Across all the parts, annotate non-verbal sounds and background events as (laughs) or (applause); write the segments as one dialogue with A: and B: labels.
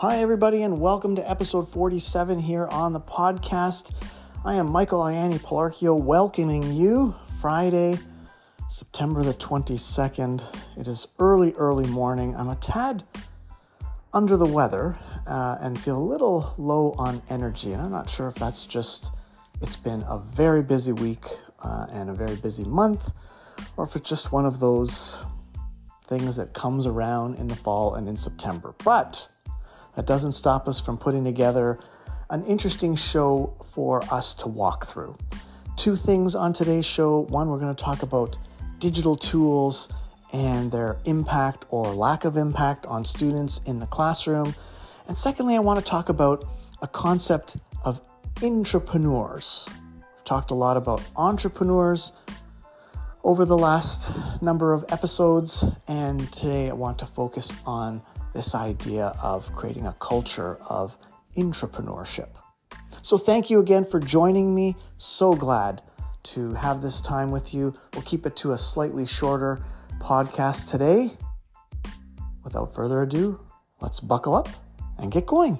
A: Hi, everybody, and welcome to episode 47 here on the podcast. I am Michael Ianni Palarchio welcoming you Friday, September the 22nd. It is early, early morning. I'm a tad under the weather uh, and feel a little low on energy, and I'm not sure if that's just it's been a very busy week uh, and a very busy month, or if it's just one of those things that comes around in the fall and in September. But that doesn't stop us from putting together an interesting show for us to walk through. Two things on today's show. One, we're going to talk about digital tools and their impact or lack of impact on students in the classroom. And secondly, I want to talk about a concept of intrapreneurs. We've talked a lot about entrepreneurs over the last number of episodes, and today I want to focus on this idea of creating a culture of entrepreneurship. So, thank you again for joining me. So glad to have this time with you. We'll keep it to a slightly shorter podcast today. Without further ado, let's buckle up and get going.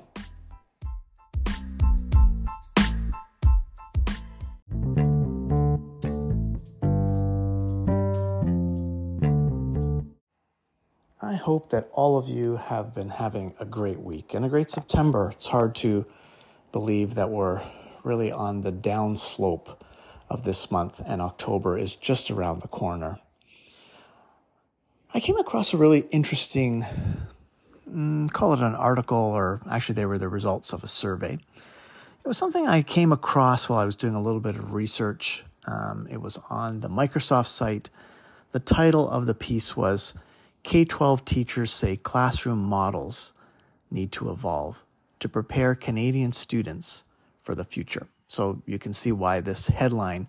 A: I hope that all of you have been having a great week and a great September. It's hard to believe that we're really on the down slope of this month and October is just around the corner. I came across a really interesting, mm, call it an article, or actually, they were the results of a survey. It was something I came across while I was doing a little bit of research. Um, it was on the Microsoft site. The title of the piece was K 12 teachers say classroom models need to evolve to prepare Canadian students for the future. So you can see why this headline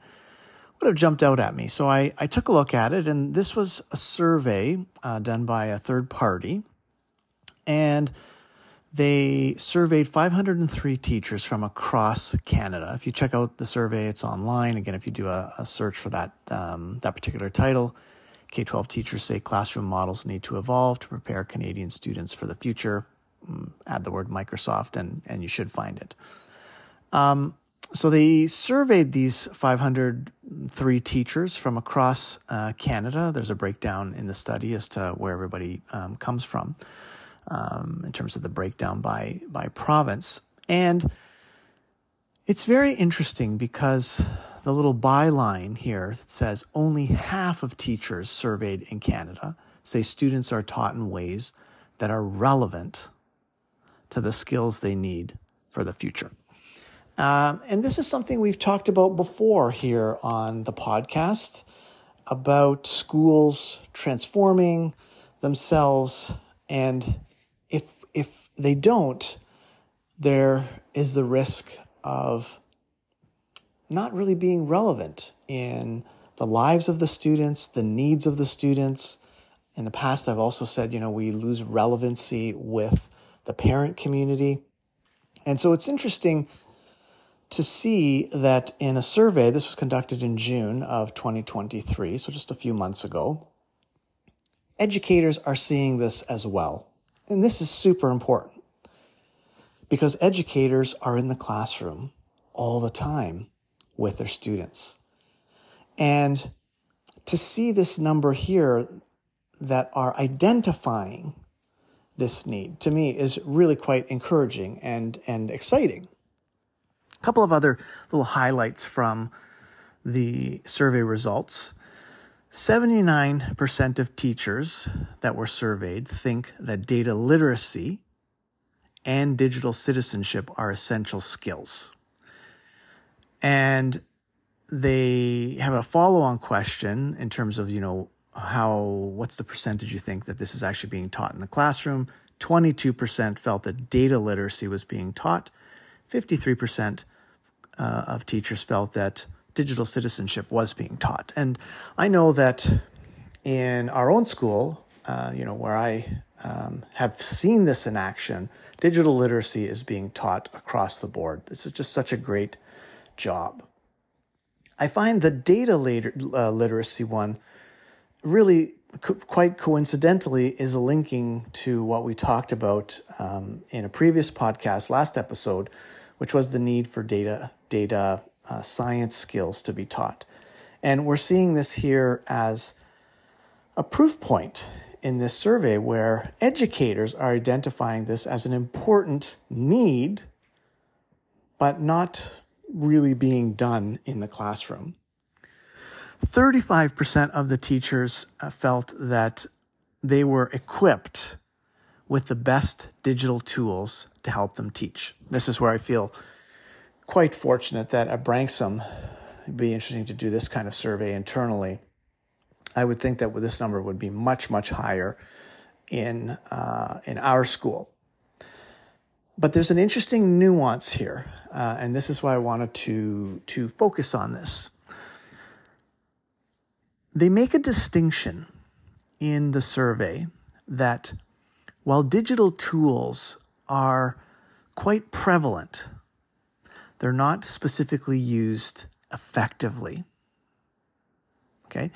A: would have jumped out at me. So I, I took a look at it, and this was a survey uh, done by a third party. And they surveyed 503 teachers from across Canada. If you check out the survey, it's online. Again, if you do a, a search for that, um, that particular title, K 12 teachers say classroom models need to evolve to prepare Canadian students for the future. Mm, add the word Microsoft and, and you should find it. Um, so they surveyed these 503 teachers from across uh, Canada. There's a breakdown in the study as to where everybody um, comes from um, in terms of the breakdown by, by province. And it's very interesting because the little byline here says only half of teachers surveyed in Canada say students are taught in ways that are relevant to the skills they need for the future. Um, and this is something we've talked about before here on the podcast about schools transforming themselves. And if, if they don't, there is the risk of not really being relevant in the lives of the students, the needs of the students. In the past, I've also said, you know, we lose relevancy with the parent community. And so it's interesting to see that in a survey, this was conducted in June of 2023, so just a few months ago, educators are seeing this as well. And this is super important because educators are in the classroom all the time with their students. And to see this number here that are identifying this need to me is really quite encouraging and, and exciting. A couple of other little highlights from the survey results. 79% of teachers that were surveyed think that data literacy and digital citizenship are essential skills. And they have a follow on question in terms of, you know, how, what's the percentage you think that this is actually being taught in the classroom? 22% felt that data literacy was being taught. 53% uh, of teachers felt that digital citizenship was being taught. And I know that in our own school, uh, you know, where I um, have seen this in action, digital literacy is being taught across the board. This is just such a great job. I find the data later, uh, literacy one really co- quite coincidentally, is linking to what we talked about um, in a previous podcast, last episode, which was the need for data data uh, science skills to be taught, and we're seeing this here as a proof point in this survey where educators are identifying this as an important need, but not really being done in the classroom. 35% of the teachers uh, felt that they were equipped with the best digital tools to help them teach. This is where I feel quite fortunate that at Branksome, it'd be interesting to do this kind of survey internally. I would think that this number would be much, much higher in, uh, in our school. But there's an interesting nuance here, uh, and this is why I wanted to, to focus on this. They make a distinction in the survey that while digital tools are quite prevalent, they're not specifically used effectively. Okay.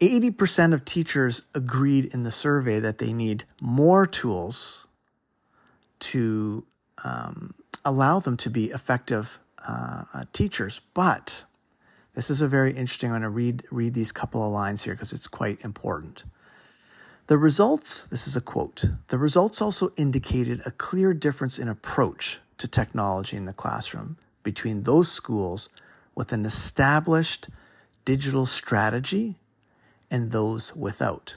A: 80% of teachers agreed in the survey that they need more tools to um, allow them to be effective uh, uh, teachers. But this is a very interesting. I'm going to read read these couple of lines here because it's quite important. The results, this is a quote, the results also indicated a clear difference in approach to technology in the classroom between those schools with an established digital strategy and those without.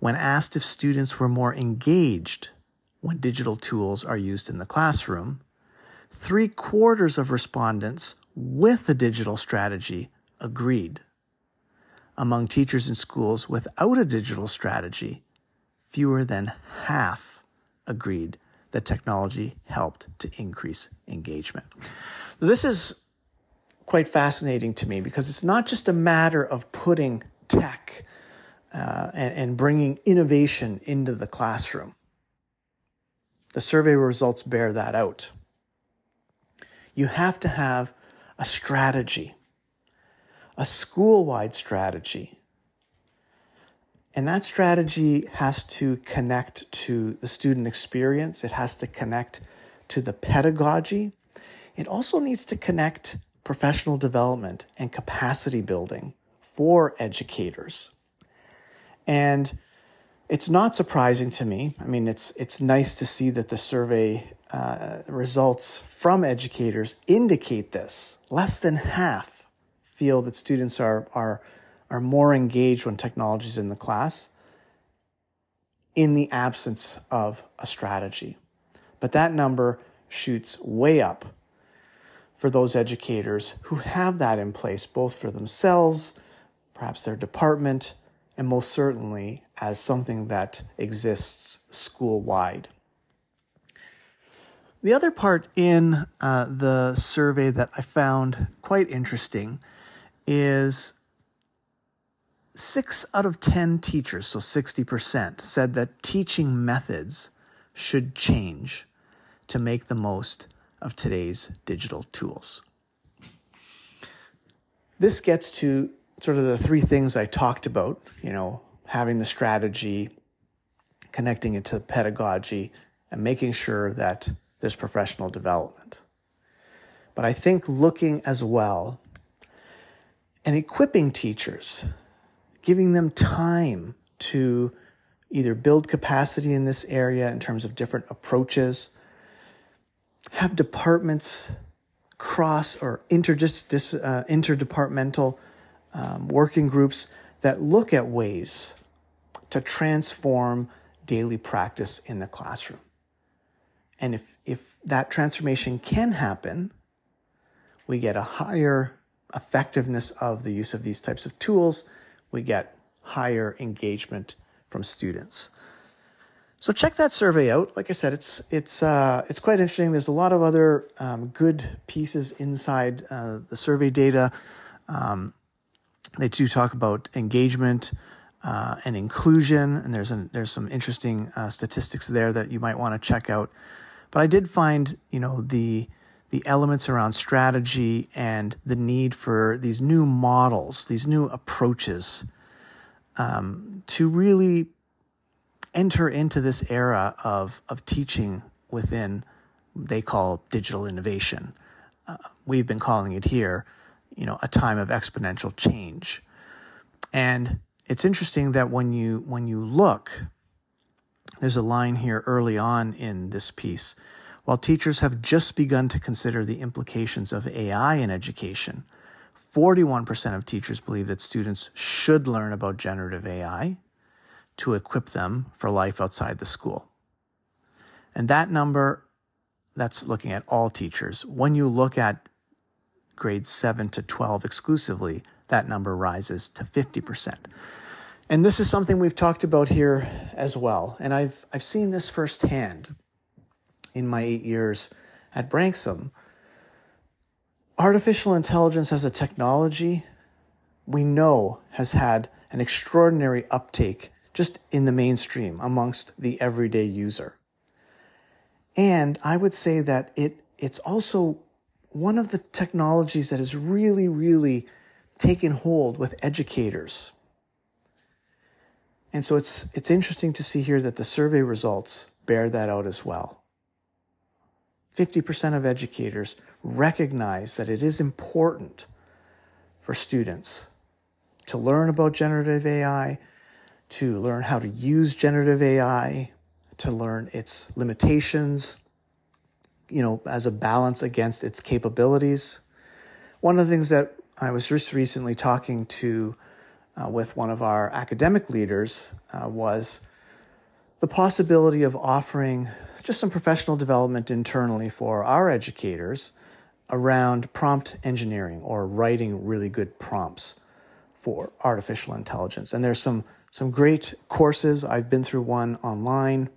A: When asked if students were more engaged when digital tools are used in the classroom, three quarters of respondents with a digital strategy agreed. Among teachers in schools without a digital strategy, fewer than half agreed that technology helped to increase engagement. This is quite fascinating to me because it's not just a matter of putting tech uh, and, and bringing innovation into the classroom. The survey results bear that out. You have to have a strategy, a school wide strategy. And that strategy has to connect to the student experience, it has to connect to the pedagogy. It also needs to connect professional development and capacity building for educators. And it's not surprising to me. I mean, it's it's nice to see that the survey uh, results from educators indicate this. Less than half feel that students are are are more engaged when technology is in the class in the absence of a strategy. But that number shoots way up for those educators who have that in place, both for themselves perhaps their department, and most certainly as something that exists school wide. The other part in uh, the survey that I found quite interesting is six out of 10 teachers, so 60%, said that teaching methods should change to make the most of today's digital tools. This gets to sort of the three things I talked about, you know, having the strategy, connecting it to pedagogy, and making sure that there's professional development. But I think looking as well and equipping teachers, giving them time to either build capacity in this area in terms of different approaches, have departments cross or interdis- uh, interdepartmental um, working groups that look at ways to transform daily practice in the classroom. And if, if that transformation can happen, we get a higher effectiveness of the use of these types of tools, we get higher engagement from students. So check that survey out. Like I said, it's it's uh, it's quite interesting. There's a lot of other um, good pieces inside uh, the survey data. Um, they do talk about engagement uh, and inclusion, and there's an, there's some interesting uh, statistics there that you might want to check out. But I did find, you know, the the elements around strategy and the need for these new models, these new approaches um, to really enter into this era of, of teaching within they call digital innovation. Uh, we've been calling it here, you know, a time of exponential change. And it's interesting that when you when you look, there's a line here early on in this piece. While teachers have just begun to consider the implications of AI in education, 41% of teachers believe that students should learn about generative AI to equip them for life outside the school. And that number, that's looking at all teachers. When you look at grades 7 to 12 exclusively, that number rises to 50%. And this is something we've talked about here as well. And I've, I've seen this firsthand in my eight years at Branksome. Artificial intelligence as a technology, we know has had an extraordinary uptake just in the mainstream amongst the everyday user. And I would say that it, it's also one of the technologies that has really, really taken hold with educators. And so it's, it's interesting to see here that the survey results bear that out as well. 50% of educators recognize that it is important for students to learn about generative AI, to learn how to use generative AI, to learn its limitations, you know, as a balance against its capabilities. One of the things that I was just recently talking to uh, with one of our academic leaders uh, was the possibility of offering just some professional development internally for our educators around prompt engineering or writing really good prompts for artificial intelligence. And there's some some great courses. I've been through one online,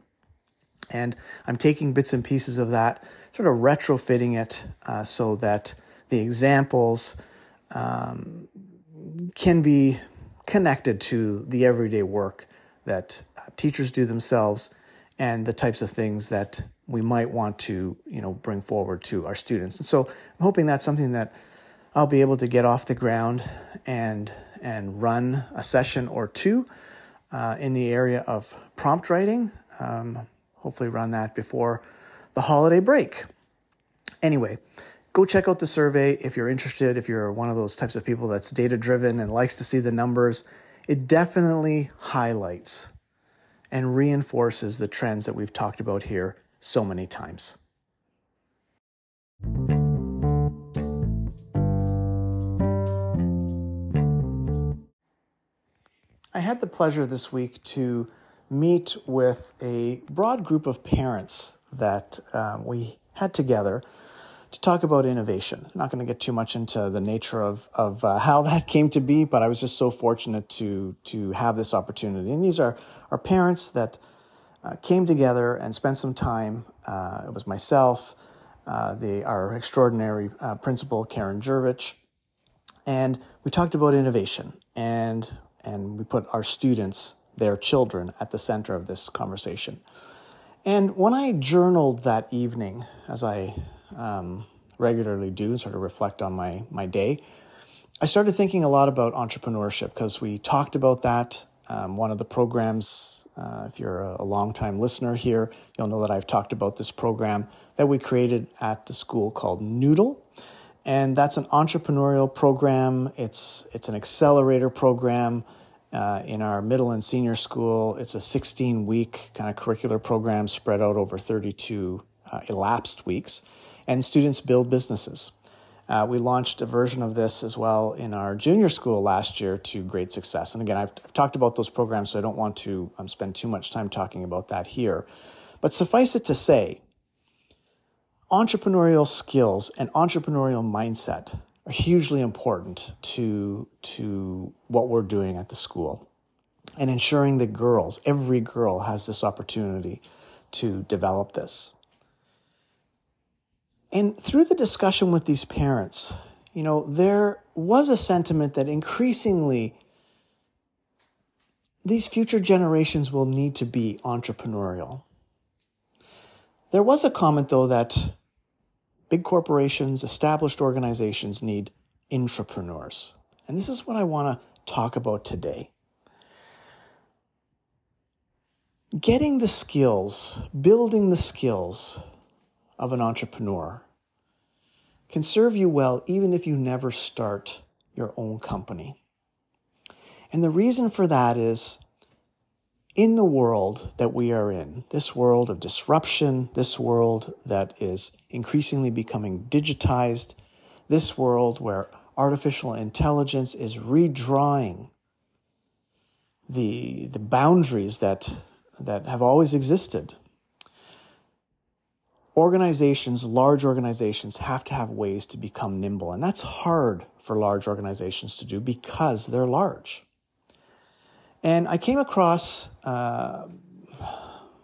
A: and I'm taking bits and pieces of that, sort of retrofitting it uh, so that the examples um, can be connected to the everyday work that uh, teachers do themselves and the types of things that we might want to you know bring forward to our students. And so i'm hoping that's something that i'll be able to get off the ground and and run a session or two uh, in the area of prompt writing. Um, hopefully run that before the holiday break anyway go check out the survey if you're interested, if you're one of those types of people that's data driven and likes to see the numbers. It definitely highlights and reinforces the trends that we've talked about here so many times. I had the pleasure this week to meet with a broad group of parents that um, we had together to talk about innovation. I'm not going to get too much into the nature of, of uh, how (laughs) that came to be, but I was just so fortunate to, to have this opportunity. And these are, are parents that uh, came together and spent some time. Uh, it was myself, uh, the, our extraordinary uh, principal, Karen Jurjevich, and we talked about innovation and, and we put our students, their children, at the center of this conversation. And when I journaled that evening, as I um, regularly do, and sort of reflect on my my day. I started thinking a lot about entrepreneurship because we talked about that. Um, one of the programs, uh, if you're a, a longtime listener here, you'll know that I've talked about this program that we created at the school called Noodle. And that's an entrepreneurial program. It's, it's an accelerator program uh, in our middle and senior school. It's a 16 week kind of curricular program spread out over 32 uh, elapsed weeks and students build businesses. Uh, we launched a version of this as well in our junior school last year to great success. And again, I've, I've talked about those programs, so I don't want to um, spend too much time talking about that here. But suffice it to say, entrepreneurial skills and entrepreneurial mindset are hugely important to, to what we're doing at the school and ensuring that girls, every girl, has this opportunity to develop this. And through the discussion with these parents, you know, there was a sentiment that increasingly these future generations will need to be entrepreneurial. There was a comment, though, that big corporations, established organizations need intrapreneurs. And this is what I want to talk about today. getting the skills, building the skills of an entrepreneur can serve you well even if you never start your own company. And the reason for that is in the world that we are in, this world of disruption, this world that is increasingly becoming digitized, this world where artificial intelligence is redrawing the, the boundaries that, that have always existed. Organizations, large organizations, have to have ways to become nimble. And that's hard for large organizations to do because they're large. And I came across, uh,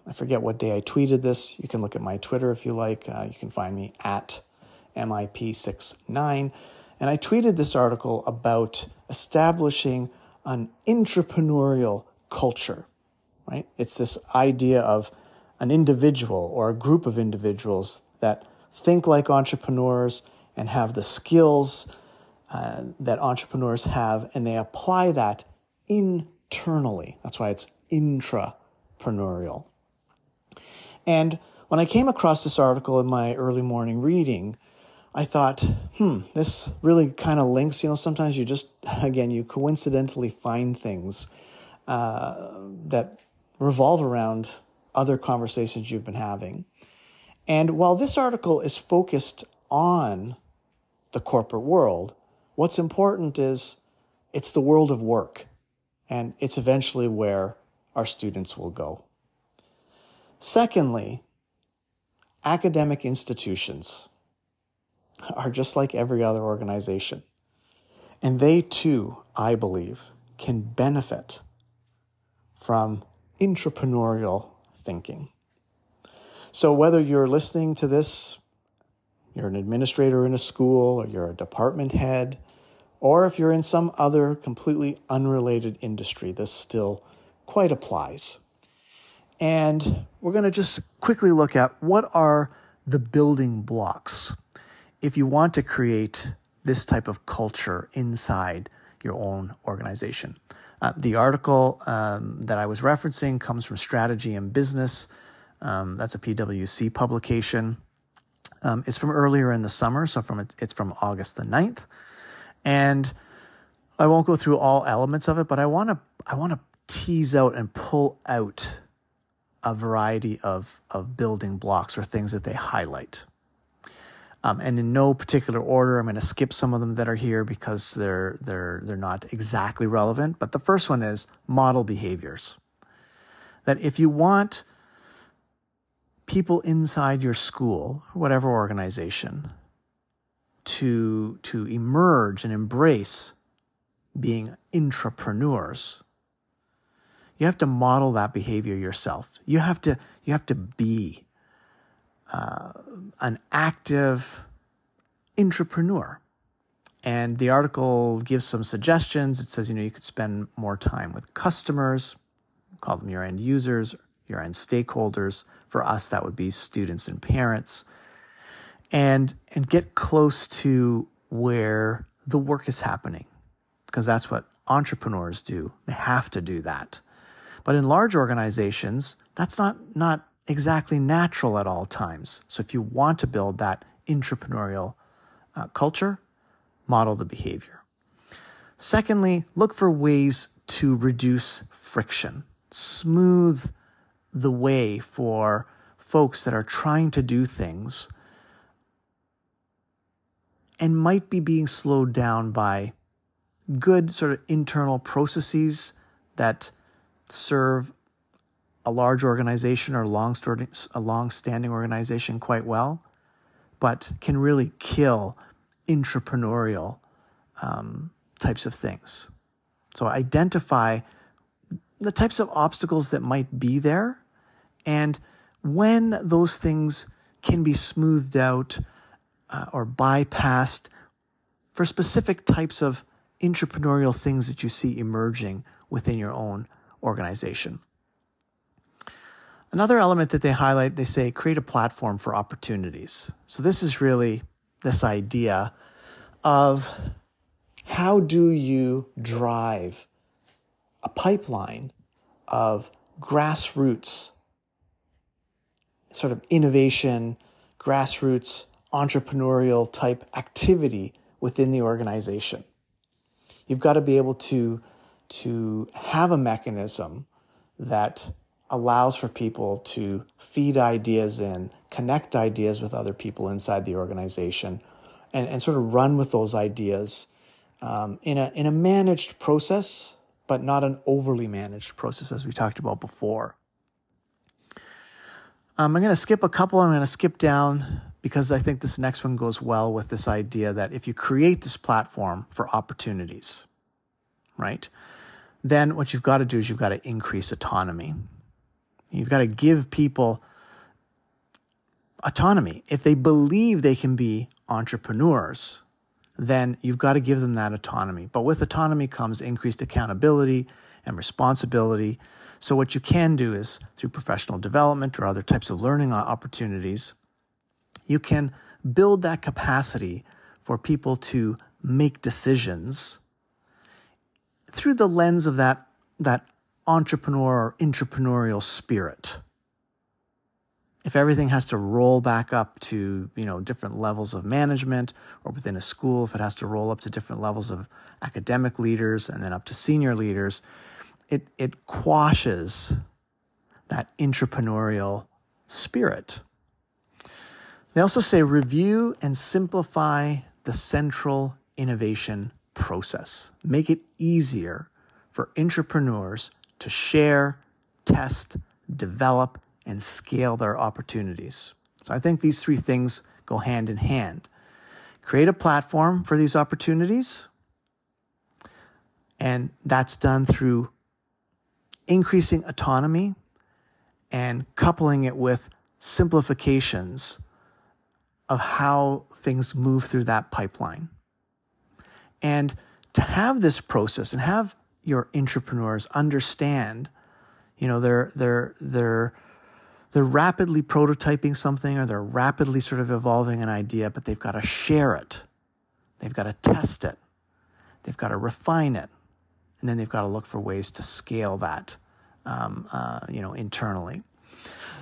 A: I forget what day I tweeted this. You can look at my Twitter if you like. Uh, you can find me at MIP69. And I tweeted this article about establishing an entrepreneurial culture, right? It's this idea of an individual or a group of individuals that think like entrepreneurs and have the skills uh, that entrepreneurs have, and they apply that internally. That's why it's intrapreneurial. And when I came across this article in my early morning reading, I thought, hmm, this really kind of links. You know, sometimes you just, (laughs) again, you coincidentally find things uh, that revolve around other conversations you've been having. And while this article is focused on the corporate world, what's important is it's the world of work, and it's eventually where our students will go. Secondly, academic institutions are just like every other organization. And they too, I believe, can benefit from entrepreneurial thinking. So, whether you're listening to this, you're an administrator in a school, or you're a department head, or if you're in some other completely unrelated industry, this still quite applies. And we're going to just quickly look at what are the building blocks if you want to create this type of culture inside your own organization. Uh, the article um, that I was referencing comes from Strategy and Business. Um, that's a PwC publication. Um, it's from earlier in the summer, so from it's from August the 9th. And I won't go through all elements of it, but I want to I want to tease out and pull out a variety of, of building blocks or things that they highlight. Um, and in no particular order, I'm going to skip some of them that are here because they're they're they're not exactly relevant. But the first one is model behaviors. That if you want people inside your school, or whatever organization, to to emerge and embrace being intrapreneurs, you have to model that behavior yourself. You have to you have to be uh, an active entrepreneur. And the article gives some suggestions. It says, you know, you could spend more time with customers, call them your end users, your end stakeholders. For us, that would be students and parents. And, and get close to where the work is happening, because that's what entrepreneurs do. They have to do that. But in large organizations, that's not, not exactly natural at all times. So if you want to build that entrepreneurial uh, culture, model the behavior. Secondly, look for ways to reduce friction, smooth the way for folks that are trying to do things and might be being slowed down by good sort of internal processes that serve a large organization or a long-standing organization quite well, but can really kill entrepreneurial um, types of things. So identify the types of obstacles that might be there, and when those things can be smoothed out uh, or bypassed for specific types of entrepreneurial things that you see emerging within your own organization. Another element that they highlight, they say create a platform for opportunities. So this is really this idea of how do you drive a pipeline of grassroots sort of innovation, grassroots entrepreneurial type activity within the organization. You've got to be able to, to have a mechanism that allows for people to feed ideas in, connect ideas with other people inside the organization, and, and sort of run with those ideas um, in, a, in a managed process, but not an overly managed process, as we talked about before. Um, I'm going to skip a couple. I'm going to skip down because I think this next one goes well with this idea that if you create this platform for opportunities, right, then what you've got to do is you've got to increase autonomy. You've got to give people autonomy. If they believe they can be entrepreneurs, then you've got to give them that autonomy. But with autonomy comes increased accountability and responsibility. So, what you can do is through professional development or other types of learning opportunities, you can build that capacity for people to make decisions through the lens of that, that entrepreneur or entrepreneurial spirit if everything has to roll back up to you know different levels of management or within a school if it has to roll up to different levels of academic leaders and then up to senior leaders it it quashes that entrepreneurial spirit. They also say review and simplify the central innovation process make it easier for entrepreneurs to share test develop and scale their opportunities. So I think these three things go hand in hand. Create a platform for these opportunities, and that's done through increasing autonomy and coupling it with simplifications of how things move through that pipeline. And to have this process and have your entrepreneurs understand, you know, they're they're they're they're rapidly prototyping something or they're rapidly sort of evolving an idea, but they've got to share it. They've got to test it. They've got to refine it. And then they've got to look for ways to scale that, um, uh, you know, internally.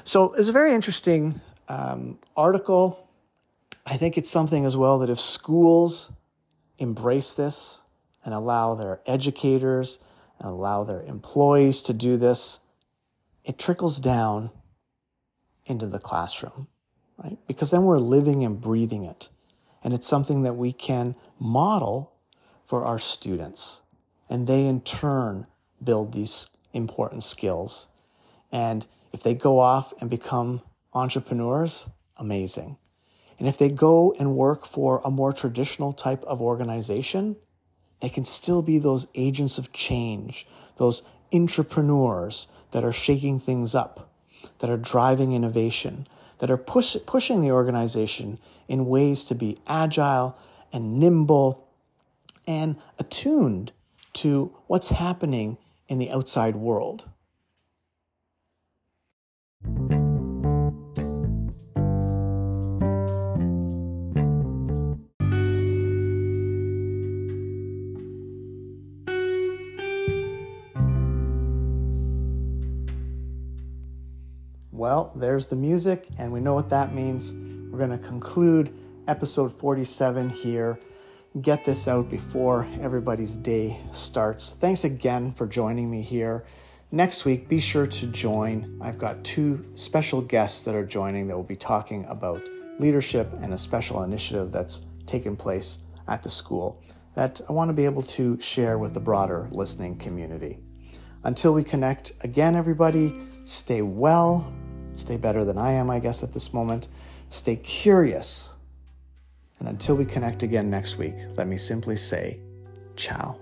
A: So it's a very interesting um, article. I think it's something as well that if schools embrace this and allow their educators and allow their employees to do this, it trickles down into the classroom, right? Because then we're living and breathing it. And it's something that we can model for our students. And they in turn build these important skills. And if they go off and become entrepreneurs, amazing. And if they go and work for a more traditional type of organization, they can still be those agents of change, those entrepreneurs that are shaking things up that are driving innovation, that are push, pushing the organization in ways to be agile and nimble and attuned to what's happening in the outside world. Well, there's the music, and we know what that means. We're going to conclude episode 47 here. Get this out before everybody's day starts. Thanks again for joining me here. Next week, be sure to join. I've got two special guests that are joining that will be talking about leadership and a special initiative that's taken place at the school that I want to be able to share with the broader listening community. Until we connect again, everybody, stay well, Stay better than I am, I guess, at this moment. Stay curious. And until we connect again next week, let me simply say, ciao.